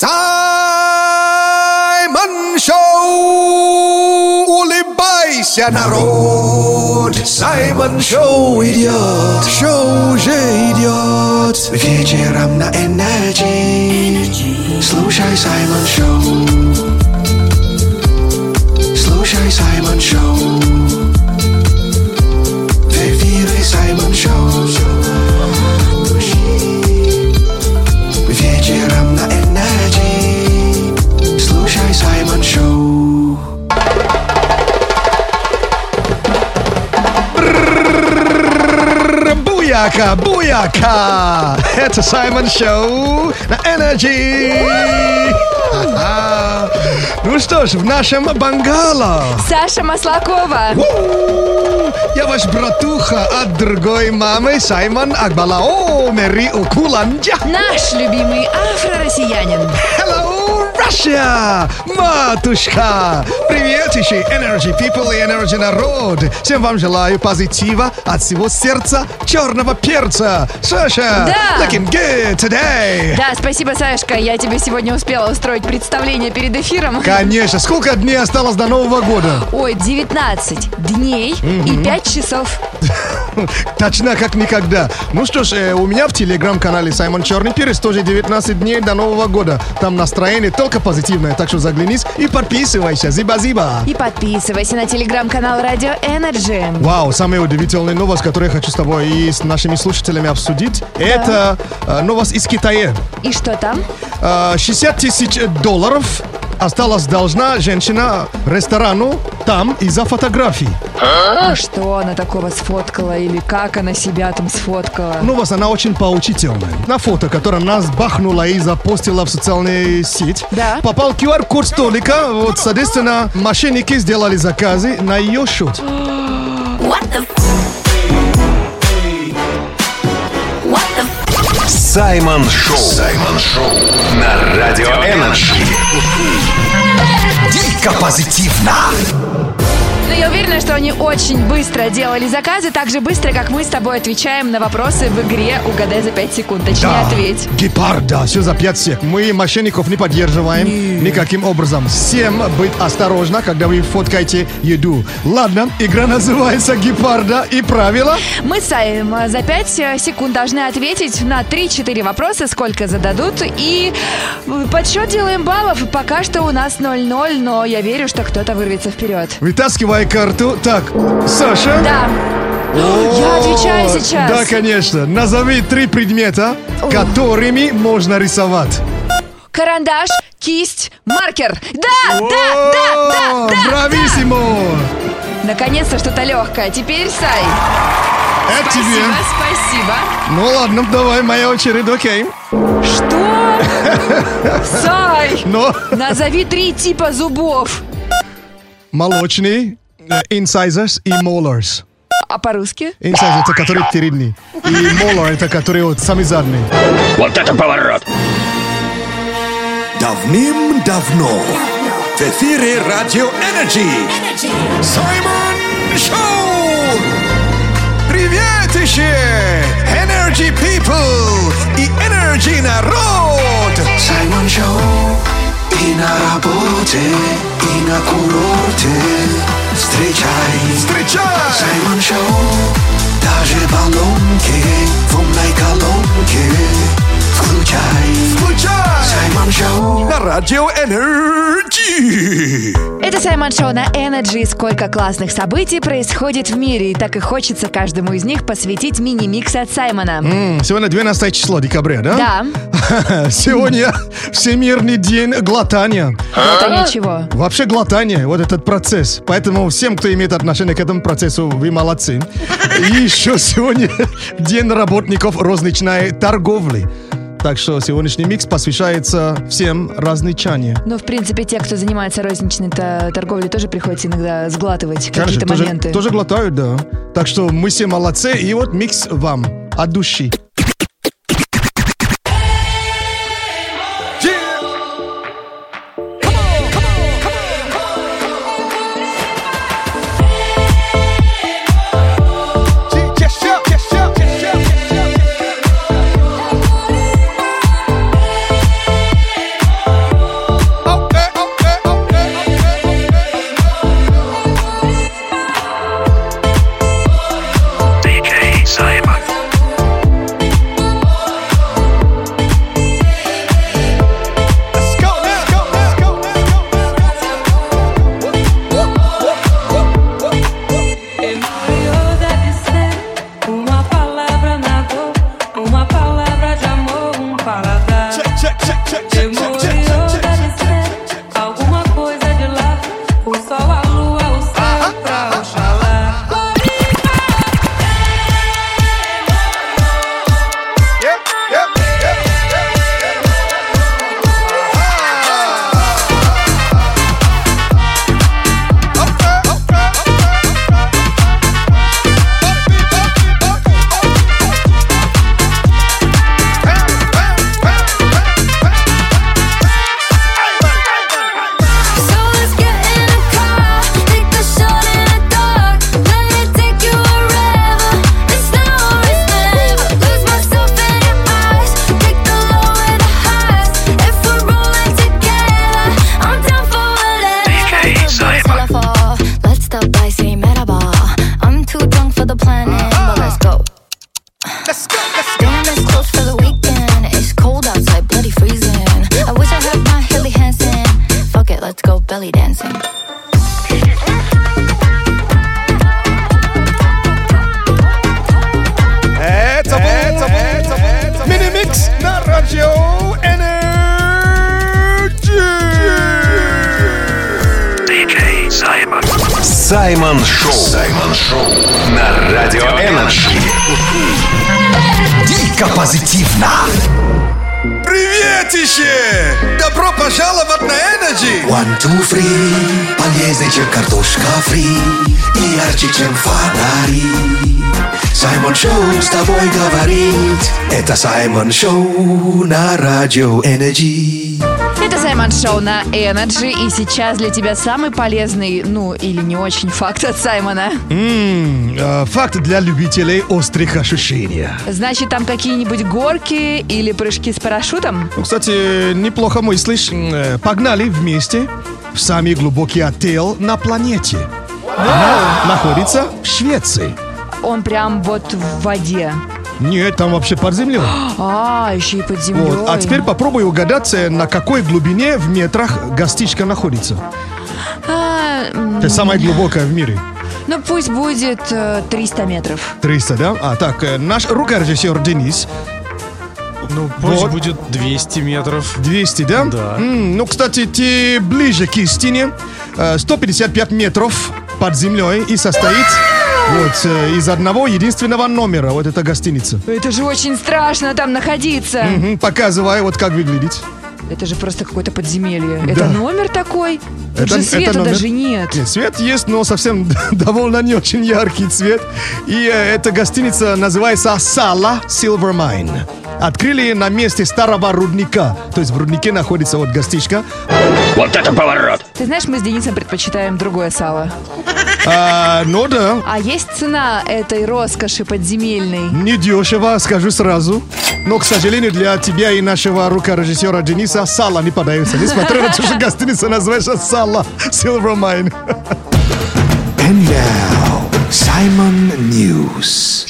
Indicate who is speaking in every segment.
Speaker 1: Саймон Шоу! Улыбайся, народ! Саймон Шоу идет! Шоу уже идет! Вечером на Energy. Слушай Саймон Шоу. Слушай Саймон Шоу.
Speaker 2: Буяка, буяка! Это Саймон Шоу на Energy! Ну что ж, в нашем бангало
Speaker 3: Саша Маслакова.
Speaker 2: Я ваш братуха от другой мамы Саймон Акбалао Мери Укуланджа.
Speaker 3: Наш любимый афро-россиянин.
Speaker 2: Hello, Russia! Матушка! Привет еще Energy People и Energy Народ! Всем вам желаю позитива от всего сердца черного перца! Саша!
Speaker 3: Да.
Speaker 2: Looking good today!
Speaker 3: Да, спасибо, Сашка. Я тебе сегодня успела устроить представление перед эфиром.
Speaker 2: Конечно, сколько дней осталось до Нового года?
Speaker 3: Ой, 19 дней и 5 часов.
Speaker 2: Точно как никогда. Ну что ж, э, у меня в телеграм-канале Саймон Черный Перец тоже 19 дней до Нового года. Там настроение только позитивное, так что заглянись и подписывайся. Зиба-зиба!
Speaker 3: И подписывайся на телеграм-канал Радио Energy.
Speaker 2: Вау, самая удивительная новость, которую я хочу с тобой и с нашими слушателями обсудить, это э, новость из Китая.
Speaker 3: И что там?
Speaker 2: Э, 60 тысяч долларов осталась должна женщина ресторану там из-за фотографий.
Speaker 3: А что она такого сфоткала или как она себя там сфоткала?
Speaker 2: Новость, она очень поучительная. На фото, которое нас бахнула и запостила в социальные сеть,
Speaker 3: Да.
Speaker 2: попал QR-код столика. Вот, соответственно, мошенники сделали заказы на ее счет.
Speaker 4: Саймон Шоу. Саймон Шоу. На Радио Energy.
Speaker 1: Дико позитивно!
Speaker 3: Но я уверена, что они очень быстро делали заказы, так же быстро, как мы с тобой отвечаем на вопросы в игре «Угадай за 5 секунд». Точнее, ответь.
Speaker 2: Гепарда, все за 5 сек. Мы мошенников не поддерживаем никаким образом. Всем быть осторожно, когда вы фоткаете еду. Ладно, игра называется Гепарда и правила.
Speaker 3: Мы с Саем э, за 5 секунд должны ответить на 3-4 вопроса, сколько зададут. И э, подсчет делаем баллов. Пока что у нас 0-0, но я верю, что кто-то вырвется вперед.
Speaker 2: Вытаскивай карту. Так, Саша.
Speaker 3: Да. Я отвечаю сейчас.
Speaker 2: Да, конечно. Назови три предмета, которыми можно рисовать.
Speaker 3: Карандаш, кисть, маркер. Да, да, да, да, да,
Speaker 2: Брависсимо!
Speaker 3: да. Наконец-то что-то легкое. Теперь Сай.
Speaker 2: Это тебе.
Speaker 3: Спасибо, спасибо.
Speaker 2: Ну ладно, давай, моя очередь, окей.
Speaker 3: Что? Сай,
Speaker 2: Но
Speaker 3: назови три типа зубов.
Speaker 2: молочный, incisors и molars.
Speaker 3: А по-русски?
Speaker 2: Incisors это которые передние. И molar это которые вот сами задние.
Speaker 1: Давным-давно в эфире Радио Energy Саймон Шоу! Приветище! Energy People и Energy Народ! Саймон Шоу и на работе, и на курорте Встречай, встречай! Саймон Шоу Даже болонки в умной колонке Включай, включай! Саймон Шоу на Радио Energy!
Speaker 3: Это Саймон Шоу на Energy. Сколько классных событий происходит в мире. И так и хочется каждому из них посвятить мини-микс от Саймона.
Speaker 2: М, Сегодня 12 число декабря, да?
Speaker 3: Да,
Speaker 2: Сегодня Всемирный день глотания.
Speaker 3: это ничего.
Speaker 2: Вообще глотание, вот этот процесс. Поэтому всем, кто имеет отношение к этому процессу, вы молодцы. И еще сегодня День работников розничной торговли. Так что сегодняшний микс посвящается всем разничанию.
Speaker 3: Ну, в принципе, те, кто занимается розничной то- торговлей, тоже приходится иногда сглатывать какие-то моменты.
Speaker 2: тоже глотают, да. Так что мы все молодцы. И вот микс вам от души.
Speaker 4: inside. Шоу. Саймон Шоу на Радио Energy.
Speaker 1: Дико позитивно. Приветище! Добро пожаловать на Energy! One, two, three. Полезнее, чем картошка фри. И ярче, чем фонари. Саймон Шоу с тобой говорит. Это Саймон Шоу на радио Energy.
Speaker 3: Саймон Шоу на Energy, и сейчас для тебя самый полезный, ну или не очень факт от Саймона.
Speaker 2: М, э, Факт для любителей острых ощущений.
Speaker 3: Значит, там какие-нибудь горки или прыжки с парашютом?
Speaker 2: Ну, Кстати, неплохо мыслишь. Э, Погнали вместе в самый глубокий отель на планете. Она находится в Швеции.
Speaker 3: Он прям вот в воде.
Speaker 2: Нет, там вообще под землей.
Speaker 3: А, еще и под землей.
Speaker 2: Вот. А теперь попробуй угадать, э, на какой глубине в метрах гостичка находится.
Speaker 3: А,
Speaker 2: Это самая глубокая в мире.
Speaker 3: ну пусть будет э, 300 метров.
Speaker 2: 300, да? А, так, э, наш рукорежиссер Денис.
Speaker 5: Ну, пусть
Speaker 2: Вот.
Speaker 5: будет 200 метров.
Speaker 2: 200, да?
Speaker 5: Да.
Speaker 2: М, ну, кстати, ты ближе к истине. Э, 155 метров под землей и состоит вот э, из одного единственного номера. Вот эта гостиница.
Speaker 3: Это же очень страшно там находиться.
Speaker 2: Мгм, показывай, вот как выглядит.
Speaker 3: Это же просто какое-то подземелье.
Speaker 2: Да.
Speaker 3: Это номер такой? Тут
Speaker 2: Это-
Speaker 3: же
Speaker 2: это
Speaker 3: света
Speaker 2: номер.
Speaker 3: даже нет.
Speaker 2: Нет, свет есть, но совсем довольно не очень яркий цвет. И э, эта гостиница называется Сала Silver Mine. Открыли на месте старого рудника. То есть в руднике находится вот гостичка.
Speaker 3: Ты знаешь, мы с Денисом предпочитаем другое сало.
Speaker 2: А, ну да,
Speaker 3: А есть цена этой роскоши подземельной?
Speaker 2: недешево, скажу сразу. Но, к сожалению, для тебя и нашего рукорежиссера Дениса сало не подается. Несмотря на то, что гостиница называется Сала Silver Mine.
Speaker 1: And now, Simon News.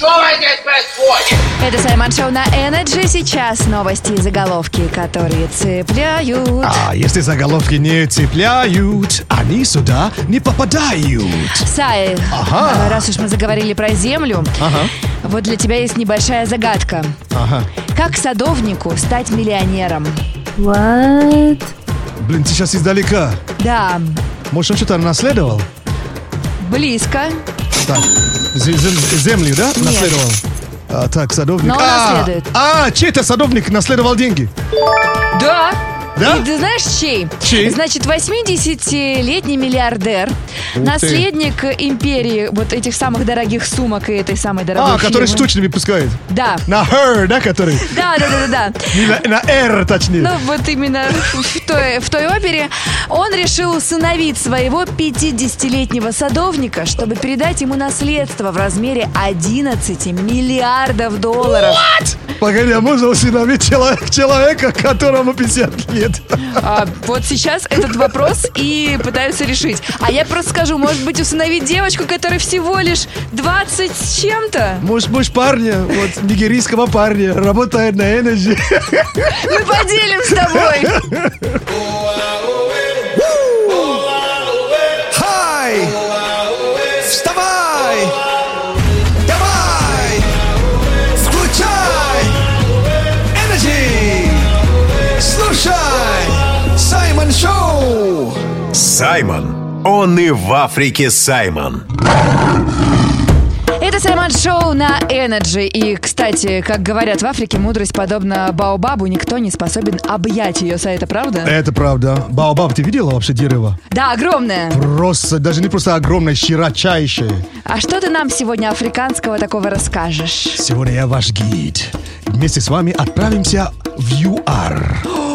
Speaker 3: Это Саймон Шоу на Energy. Сейчас новости и заголовки, которые цепляют.
Speaker 2: А если заголовки не цепляют, они сюда не попадают.
Speaker 3: Сай,
Speaker 2: Ага.
Speaker 3: раз уж мы заговорили про землю,
Speaker 2: Ага.
Speaker 3: вот для тебя есть небольшая загадка.
Speaker 2: Ага.
Speaker 3: Как садовнику стать миллионером?
Speaker 6: What?
Speaker 2: Блин, ты сейчас издалека.
Speaker 3: Да,
Speaker 2: Может, он что-то наследовал?
Speaker 3: близко,
Speaker 2: Так, зе- зем- землю, да? Наследовал. А, так, садовник.
Speaker 3: Но он
Speaker 2: а,
Speaker 3: наследует.
Speaker 2: А, чей-то садовник наследовал деньги.
Speaker 3: Да.
Speaker 2: Да?
Speaker 3: И ты знаешь, чей?
Speaker 2: Чей?
Speaker 3: Значит, 80-летний миллиардер,
Speaker 2: ты.
Speaker 3: наследник империи вот этих самых дорогих сумок и этой самой дорогой
Speaker 2: А, который
Speaker 3: фирмы.
Speaker 2: штучными пускает.
Speaker 3: Да.
Speaker 2: На her, да, который?
Speaker 3: Да, да, да, да, да.
Speaker 2: Не на, на R, точнее.
Speaker 3: Ну, вот именно в той, в той опере он решил усыновить своего 50-летнего садовника, чтобы передать ему наследство в размере 11 миллиардов долларов.
Speaker 2: Погоди, а можно усыновить чело- человека, которому 50 лет?
Speaker 3: А, вот сейчас этот вопрос и пытаются решить. А я просто скажу, может быть, усыновить девочку, которой всего лишь 20 с чем-то?
Speaker 2: Муж, муж парня, вот нигерийского парня, работает на Energy.
Speaker 3: Мы поделим с тобой.
Speaker 1: Саймон.
Speaker 4: Он и в Африке Саймон.
Speaker 3: Это Саймон Шоу на Energy. И, кстати, как говорят в Африке, мудрость подобна Баобабу, никто не способен объять ее. Са, это правда?
Speaker 2: Это правда. Баобаб, ты видела вообще дерево?
Speaker 3: Да, огромная.
Speaker 2: Просто, даже не просто огромное, широчайшее.
Speaker 3: А что ты нам сегодня африканского такого расскажешь?
Speaker 2: Сегодня я ваш гид. Вместе с вами отправимся в ЮАР.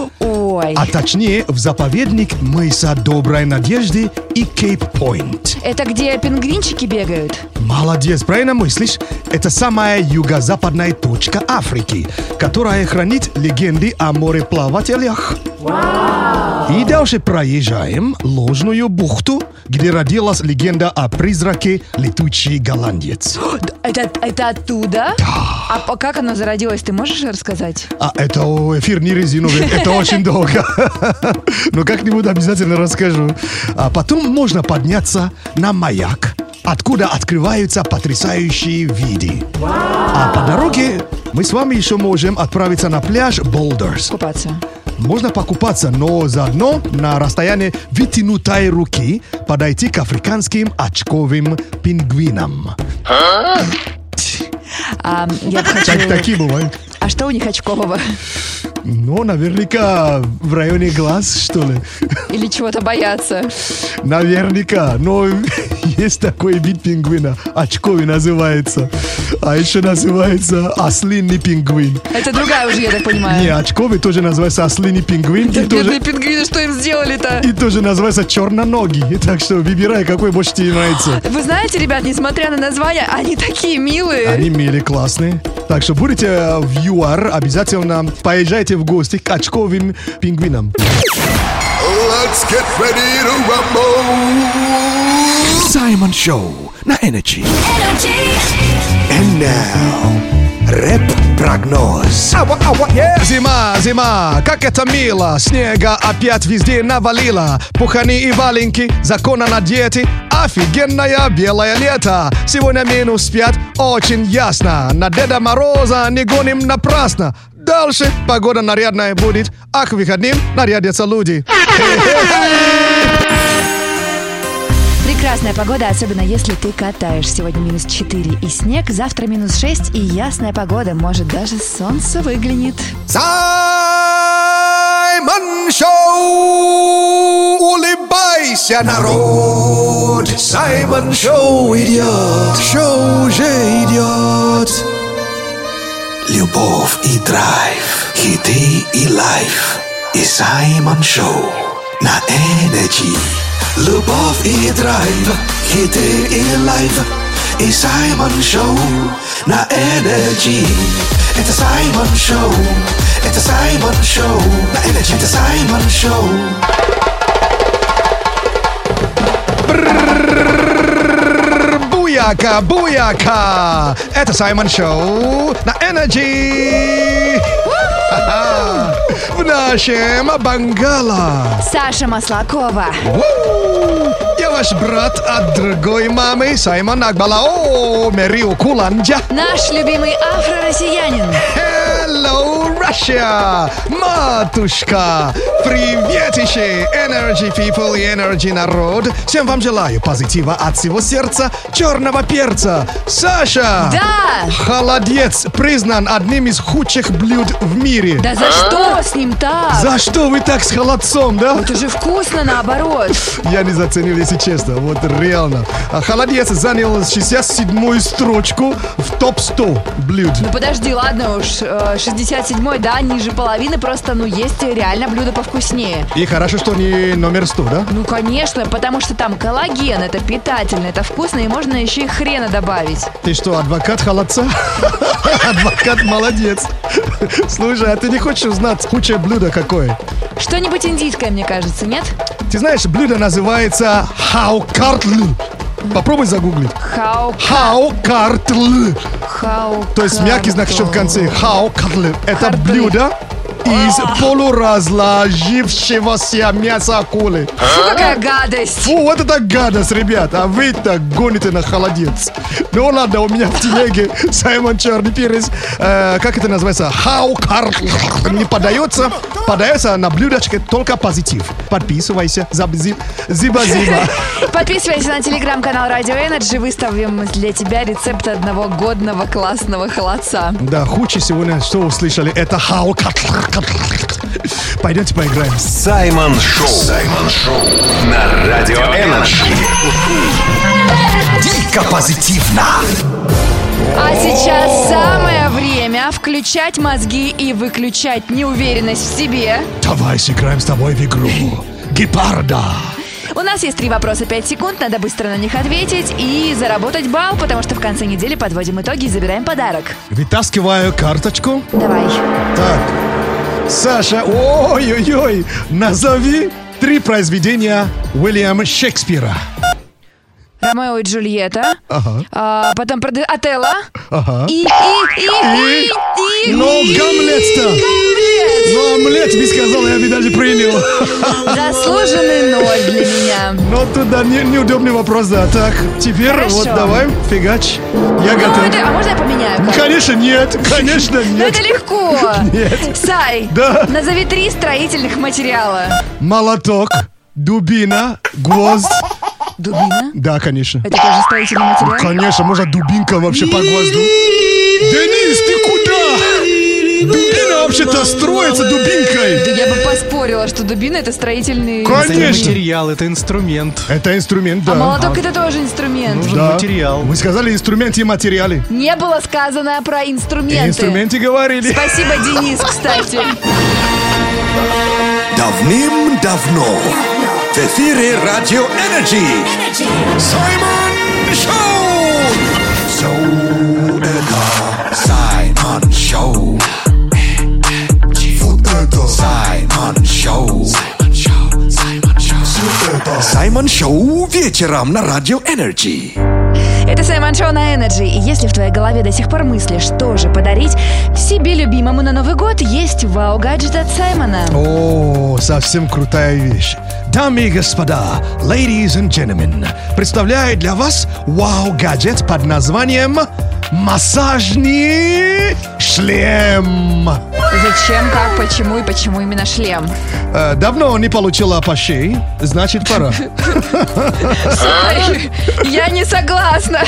Speaker 3: Ой,
Speaker 2: А точнее, в заповедник мыса Доброй Надежды и Кейп-Пойнт.
Speaker 3: это где пингвинчики бегают?
Speaker 2: Молодец, правильно мыслишь? Это самая юго-западная точка Африки, которая хранит легенды о мореплавателях. И дальше проезжаем ложную бухту, где родилась легенда о призраке летучий голландец.
Speaker 3: Это, это оттуда? А по- как оно зародилось, ты можешь рассказать?
Speaker 2: А это эфир не резиновый, это очень долго. Но как-нибудь обязательно расскажу. А потом можно подняться на маяк, откуда открываются потрясающие виды. А по дороге мы с вами еще можем отправиться на пляж Болдерс.
Speaker 3: Купаться.
Speaker 2: Можно покупаться, но заодно на расстоянии вытянутой руки подойти к африканским очковым пингвинам.
Speaker 3: А, я бы
Speaker 2: Так,
Speaker 3: хочу...
Speaker 2: такие бывают.
Speaker 3: А что у них очкового?
Speaker 2: Ну, наверняка в районе глаз, что ли.
Speaker 3: Или чего-то боятся?
Speaker 2: Наверняка. Но есть такой вид пингвина. Очковый называется. А еще называется ослиный пингвин.
Speaker 3: Это другая уже, я так понимаю.
Speaker 2: Не, очковый тоже называется ослиный пингвин.
Speaker 3: Да
Speaker 2: И тоже,
Speaker 3: пингвины, что им сделали-то?
Speaker 2: и тоже называется черноногий. Так что выбирай, какой больше тебе нравится.
Speaker 3: Вы знаете, ребят, несмотря на название, они такие милые.
Speaker 2: Они мили классные. Так что будете э, в ЮАР, обязательно поезжайте в гости к очковым пингвинам.
Speaker 1: Let's get ready to rumble.
Speaker 4: Саймон Шоу на Energy.
Speaker 1: And now, рэп-прогноз.
Speaker 2: Зима, зима, как это мило. Снега опять везде навалило. Пухани и валенки, закона на диете Офигенное белое лето. Сегодня минус пять, очень ясно. На Деда Мороза не гоним напрасно Дальше погода нарядная будет А к выходным нарядятся люди
Speaker 3: Прекрасная погода, особенно если ты катаешь. Сегодня минус 4 и снег, завтра минус 6 и ясная погода. Может, даже солнце выглянет.
Speaker 1: Саймон Шоу! Улыбайся, народ! Саймон Шоу идет! Шоу уже идет! Любовь и драйв, хиты и лайф. И Саймон Шоу на Energy. Любовь и драйв, хиты и лайф. И Саймон Шоу на Energy. Это Саймон Шоу, это Саймон Шоу на Energy. Это Саймон Шоу.
Speaker 2: Буяка, буяка! Это Саймон Шоу на Energy! В нашем Бангала!
Speaker 3: Саша Маслакова.
Speaker 2: Я ваш брат от другой мамы, Саймон Акбала. О, Мерио Куланджа.
Speaker 3: Наш любимый афро-россиянин.
Speaker 2: Hello, Russia! Матушка! Приветище! Energy people и Energy народ! Всем вам желаю позитива от всего сердца черного перца! Саша!
Speaker 3: Да!
Speaker 2: Холодец признан одним из худших блюд в мире.
Speaker 3: Да за что с ним так?
Speaker 2: За что вы так с холодцом, да?
Speaker 3: Это же вкусно наоборот.
Speaker 2: Я не заценил, если честно. Вот реально. А холодец занял 67-ю строчку в топ-100 блюд.
Speaker 3: Ну подожди, ладно уж, э, 67-й, да, ниже половины, просто, ну, есть реально блюдо повкуснее.
Speaker 2: И хорошо, что не номер 100, да?
Speaker 3: Ну, конечно, потому что там коллаген, это питательно, это вкусно, и можно еще и хрена добавить.
Speaker 2: Ты что, адвокат холодца? Адвокат молодец. Слушай, а ты не хочешь узнать худшее блюдо какое?
Speaker 3: Что-нибудь индийское, мне кажется, нет?
Speaker 2: Ты знаешь, блюдо называется хаукартл. Попробуй загуглить.
Speaker 3: Хау,
Speaker 2: Хаукартл.
Speaker 3: хау.
Speaker 2: То есть мягкий знак еще в конце. Хаукартл. Это
Speaker 3: Картли.
Speaker 2: блюдо из полуразложившегося мяса акулы.
Speaker 3: Фу, какая гадость.
Speaker 2: Фу, вот это гадость, ребят. А вы так гоните на холодец. Ну ладно, у меня в телеге Саймон Черный Перец. э, как это называется? Хаукар. Не подается. Подается на блюдечке только позитив. Подписывайся. Зиба-зиба.
Speaker 3: Подписывайся на телеграм-канал Радио Energy, выставим для тебя рецепт одного годного классного холодца.
Speaker 2: Да, худший сегодня, что услышали, это хаукар. Пойдемте поиграем.
Speaker 4: Саймон Шоу. Саймон Шоу на Радио Energy.
Speaker 1: Дико позитивно.
Speaker 3: А сейчас самое время включать мозги и выключать неуверенность в себе.
Speaker 2: Давай сыграем с тобой в игру. Гепарда.
Speaker 3: У нас есть три вопроса, 5 секунд, надо быстро на них ответить и заработать балл, потому что в конце недели подводим итоги и забираем подарок.
Speaker 2: Вытаскиваю карточку.
Speaker 3: Давай.
Speaker 2: Так. Саша, ой-ой-ой, назови три произведения Уильяма Шекспира.
Speaker 3: Ромео и Джульетта.
Speaker 2: Ага.
Speaker 3: А, потом проды- Отелло.
Speaker 2: Ага.
Speaker 3: И, и, и, и, и,
Speaker 2: Ну,
Speaker 3: и-
Speaker 2: Гамлет-то.
Speaker 3: Гамлет.
Speaker 2: Ну, омлет тебе сказал, я бы даже принял.
Speaker 3: Заслуженный ноль для меня.
Speaker 2: Но тут да, не- неудобный вопрос, да. Так, теперь
Speaker 3: Хорошо.
Speaker 2: вот давай, фигач. Я
Speaker 3: Ну,
Speaker 2: готов.
Speaker 3: это- а можно я поменяю? как?
Speaker 2: Конечно, нет, конечно,
Speaker 3: Ну,
Speaker 2: нет.
Speaker 3: это легко.
Speaker 2: Нет.
Speaker 3: Сай,
Speaker 2: Да.
Speaker 3: назови три строительных материала.
Speaker 2: Молоток, дубина, гвоздь.
Speaker 3: Дубина?
Speaker 2: Да, конечно.
Speaker 3: Это тоже строительный материал?
Speaker 2: Конечно, может дубинка вообще по гвозду. Денис, ты куда? Дубина вообще-то строится
Speaker 3: Да
Speaker 2: дубинкой.
Speaker 3: я бы поспорила, что дубина это строительный...
Speaker 2: Конечно.
Speaker 5: Это материал, это инструмент.
Speaker 2: Это инструмент, да.
Speaker 3: А молоток это тоже инструмент.
Speaker 5: Нужен
Speaker 2: Да.
Speaker 5: материал.
Speaker 2: Вы сказали инструменты и материалы.
Speaker 3: Не было сказано про
Speaker 2: И
Speaker 3: инструменты.
Speaker 2: инструменты говорили.
Speaker 3: Спасибо, Денис, кстати.
Speaker 1: Давным-давно. В эфире Радио Energy. Саймон Саймон Шоу вечером на Радио Энерджи.
Speaker 3: Это Саймон Шоу на Energy. И если в твоей голове до сих пор мысли, что же подарить себе любимому на Новый год, есть вау-гаджет от Саймона.
Speaker 2: О, совсем крутая вещь. Дамы и господа, ladies and gentlemen, представляю для вас вау-гаджет под названием массажный шлем.
Speaker 3: Зачем, как, почему и почему именно шлем?
Speaker 2: Э, давно не получила по шее, значит пора.
Speaker 3: Я не согласна.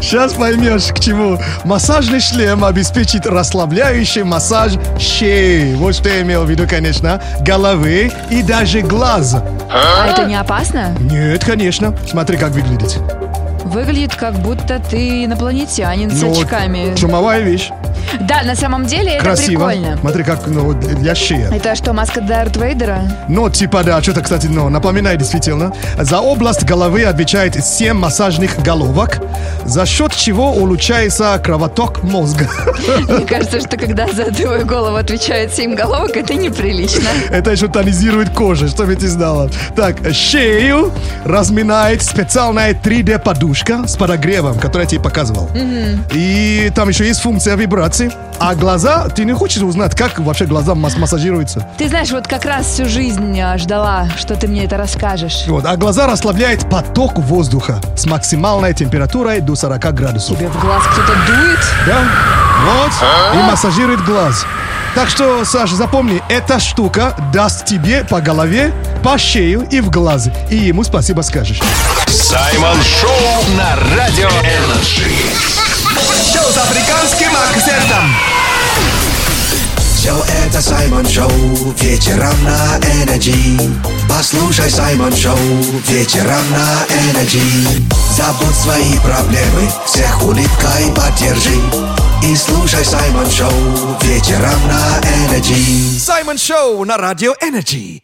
Speaker 2: Сейчас поймешь, к чему. Массажный шлем обеспечит расслабляющий массаж шеи. Вот что я имел в виду, конечно. Головы и даже глаз.
Speaker 3: А это не опасно?
Speaker 2: Нет, конечно. Смотри, как выглядит.
Speaker 3: Выглядит, как будто ты инопланетянин с
Speaker 2: Ну,
Speaker 3: очками.
Speaker 2: Чумовая вещь.
Speaker 3: Да, на самом деле это
Speaker 2: Красиво.
Speaker 3: прикольно.
Speaker 2: Смотри, как ну, для шеи.
Speaker 3: Это что, маска Дарт Вейдера?
Speaker 2: Ну, типа, да, что-то, кстати, ну, напоминает действительно. За область головы отвечает 7 массажных головок, за счет чего улучшается кровоток мозга.
Speaker 3: Мне кажется, что когда за твою голову отвечает семь головок, это неприлично.
Speaker 2: Это еще тонизирует кожу, чтобы ты знала. Так, шею разминает специальная 3D-подушка с подогревом, которую я тебе показывал. И там еще есть функция вибрации. А глаза, ты не хочешь узнать, как вообще глаза масс- массажируются?
Speaker 3: Ты знаешь, вот как раз всю жизнь а, ждала, что ты мне это расскажешь.
Speaker 2: Вот. А глаза расслабляет поток воздуха с максимальной температурой до 40 градусов.
Speaker 3: Тебе в глаз кто-то дует?
Speaker 2: Да? Вот. И массажирует глаз. Так что, Саша, запомни, эта штука даст тебе по голове, по шею и в глаз. И ему спасибо скажешь.
Speaker 4: Саймон Шоу на Радио Energy.
Speaker 1: Шоу с африканским акцентом. Все это Саймон Шоу вечером на Energy. Послушай Саймон Шоу вечером на Energy. Забудь свои проблемы, всех улыбкой поддержи. И слушай Саймон Шоу вечером на Energy. Саймон Шоу на Радио Energy.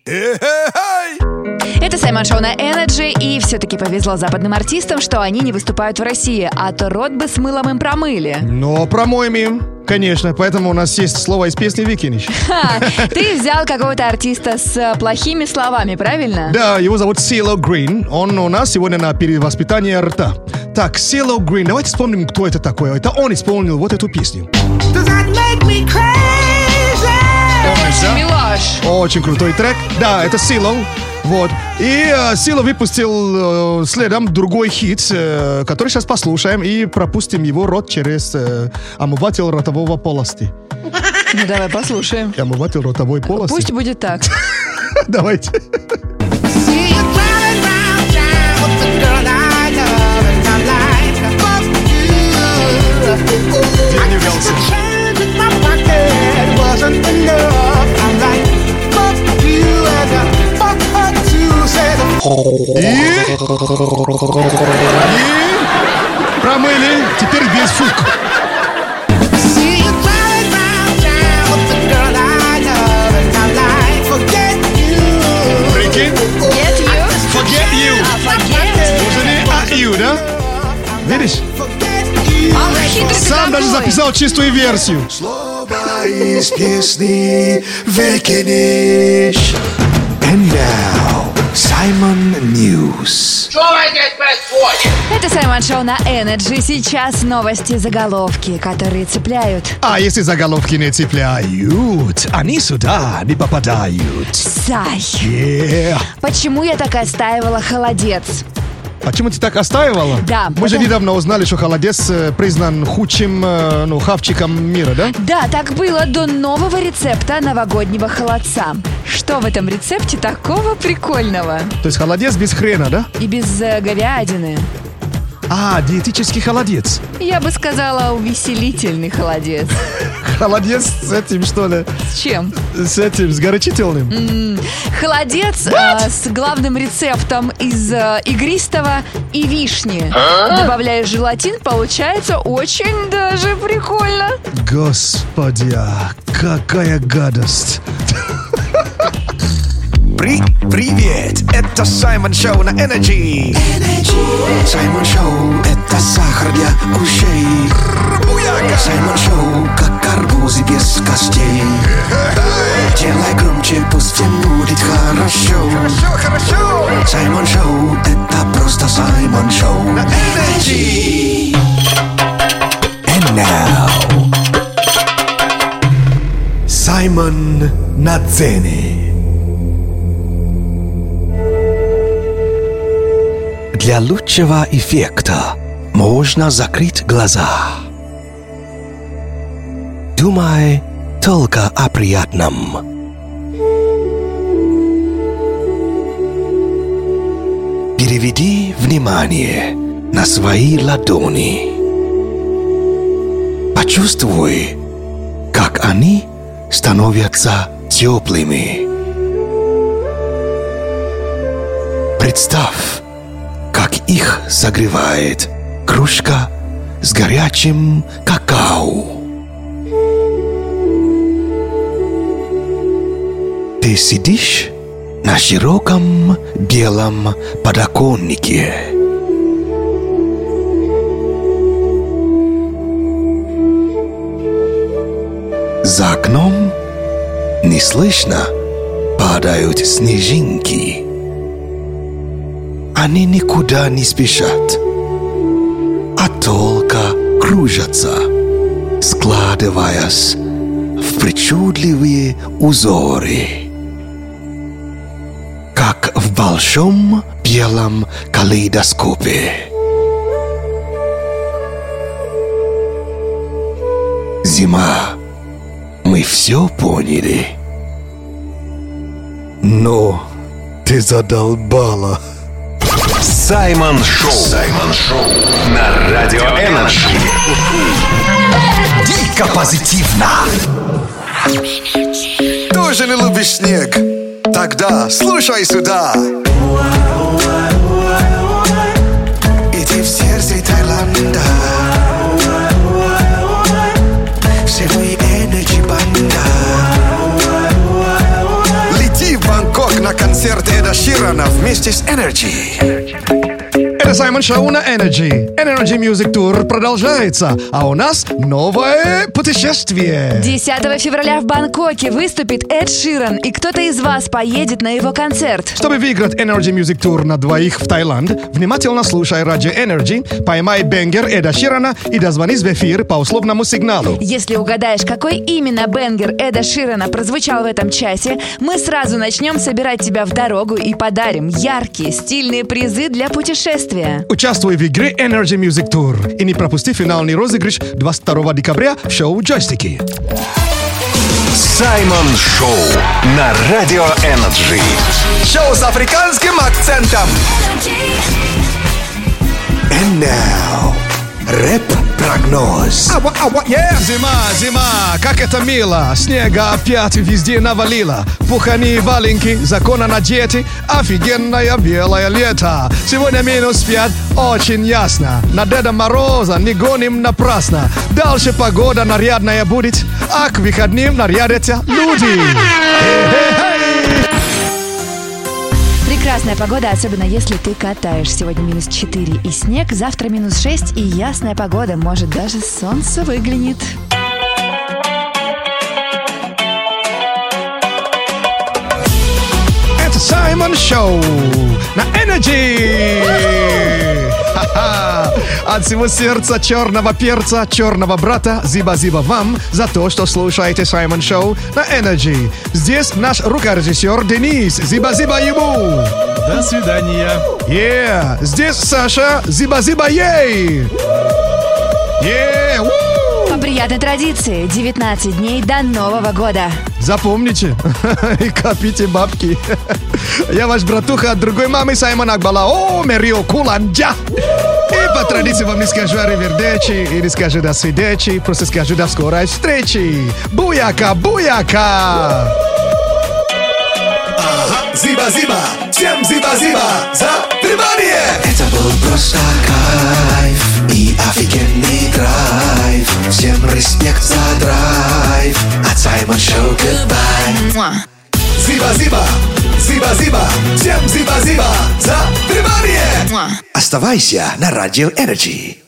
Speaker 3: Это Саймон Шоу на Energy, и все-таки повезло западным артистам, что они не выступают в России, а то рот бы с мылом им промыли.
Speaker 2: Но промоем им, конечно. Поэтому у нас есть слово из песни.
Speaker 3: Ха, ты взял какого-то артиста с э, плохими словами, правильно?
Speaker 2: Да, его зовут Сило Грин. Он у нас сегодня на перевоспитание рта. Так, Сило Грин. Давайте вспомним, кто это такой. Это он исполнил вот эту песню. Помнишь, да?
Speaker 3: Милаш.
Speaker 2: Очень крутой трек. Да, это Сило. Вот. И э, Сило выпустил э, следом другой хит, э, который сейчас послушаем и пропустим его рот через э, омыватель ротового полости.
Speaker 3: Ну давай послушаем.
Speaker 2: Омыватель ротовой полости.
Speaker 3: Пусть будет так.
Speaker 2: Давайте. И... Промыли. Теперь без фук. Прикинь?
Speaker 3: Get you?
Speaker 2: Forget you.
Speaker 3: А, forget?
Speaker 2: Уже не а you, да? Видишь?
Speaker 3: А, хитрый ты
Speaker 2: Сам даже
Speaker 3: какой.
Speaker 2: записал чистую версию.
Speaker 1: Слово Слова из песни выкинешь. And now, Simon News.
Speaker 7: Что здесь происходит?
Speaker 3: Это Саймон Шоу на Energy. Сейчас новости заголовки, которые цепляют.
Speaker 2: А если заголовки не цепляют, они сюда не попадают.
Speaker 3: Сай.
Speaker 2: Yeah.
Speaker 3: Почему я так отстаивала холодец?
Speaker 2: Почему ты так остаивала?
Speaker 3: Да,
Speaker 2: Мы же
Speaker 3: потому-
Speaker 2: недавно узнали, что холодец э, признан худшим э, ну, хавчиком мира, да?
Speaker 3: Да, так было до нового рецепта новогоднего холодца. Что в этом рецепте такого прикольного?
Speaker 2: То есть холодец без хрена, да?
Speaker 3: И без э, говядины.
Speaker 2: А, диетический холодец.
Speaker 3: Я бы сказала, увеселительный холодец.
Speaker 2: Холодец с этим, что ли?
Speaker 3: С чем?
Speaker 2: С этим, с горячительным?
Speaker 3: Холодец э, с главным рецептом из э, игристого и вишни. Добавляешь желатин, получается очень даже прикольно.
Speaker 2: Господи, а какая гадость.
Speaker 1: При привет, это Саймон Шоу на Energy. Саймон Шоу, это сахар для ушей. Саймон Шоу, как арбузы без костей. Делай громче, пусть всем будет хорошо. Хорошо, хорошо. Саймон Шоу, это просто Саймон Шоу на Energy. And now, Саймон на цене. Для лучшего эффекта можно закрыть глаза. Думай только о приятном. Переведи внимание на свои ладони. Почувствуй, как они становятся теплыми. Представь, их согревает кружка с горячим какао. Ты сидишь на широком белом подоконнике. За окном не слышно падают снежинки. Они никуда не спешат, а только кружатся, складываясь в причудливые узоры. Как в большом белом калейдоскопе. Зима. Мы все поняли. Но ты задолбала.
Speaker 4: Саймон Шоу. Саймон Шоу на Радио Energy.
Speaker 1: Дико позитивно. Тоже не любишь снег? Тогда слушай сюда. Иди в сердце Таиланда. Все Energy банда. Лети в Бангкок на концерт Эда Ширана вместе с Energy.
Speaker 2: Это Саймон Шоу на Energy. Energy Music Tour продолжается, а у нас новое путешествие.
Speaker 3: 10 февраля в Бангкоке выступит Эд Ширан, и кто-то из вас поедет на его концерт.
Speaker 2: Чтобы выиграть Energy Music Tour на двоих в Таиланд, внимательно слушай радио Energy, поймай бенгер Эда Ширана и дозвонись в эфир по условному сигналу.
Speaker 3: Если угадаешь, какой именно бенгер Эда Ширана прозвучал в этом часе, мы сразу начнем собирать тебя в дорогу и подарим яркие, стильные призы для путешествия.
Speaker 2: Участвуй в игре Energy Music Tour и не пропусти финальный розыгрыш 22 декабря в шоу «Джойстики».
Speaker 4: Саймон Шоу на Радио Energy.
Speaker 1: Шоу с африканским акцентом. And now, рэп-прогноз.
Speaker 2: Зима, зима, как это мило. Снега опять везде навалило. Пухани валенки, законно надеты Офигенное белое лето. Сегодня минус пять, очень ясно. На Деда Мороза не гоним напрасно. Дальше погода нарядная будет А к выходным нарядятся люди. Хе-хе-хей.
Speaker 3: Прекрасная погода, особенно если ты катаешь. Сегодня минус 4 и снег, завтра минус 6 и ясная погода. Может, даже солнце выглянет.
Speaker 2: Это Саймон Шоу на Energy! От всего сердца черного перца, черного брата, зиба-зиба вам за то, что слушаете Саймон Шоу на Energy. Здесь наш рукорежиссер Денис, зиба-зиба ему.
Speaker 5: До свидания.
Speaker 2: Yeah. Здесь Саша, зиба-зиба ей. Yeah.
Speaker 3: Приятной традиции, 19 дней до Нового года.
Speaker 2: Запомните и копите бабки. Я ваш братуха от другой мамы Саймон Акбала. О, Мерио Куланджа. И по традиции вам не скажу аривердечи и не скажу до свидечи, просто скажу до скорой встречи. Буяка, буяка!
Speaker 1: Зиба-зиба, всем зиба-зиба за внимание! Это был просто кайф и офигенный драйв. Всем респект за драйв. От Саймон Шоу goodbye. Зиба-зиба, зиба-зиба, всем зиба-зиба за внимание! Оставайся на Радио Energy.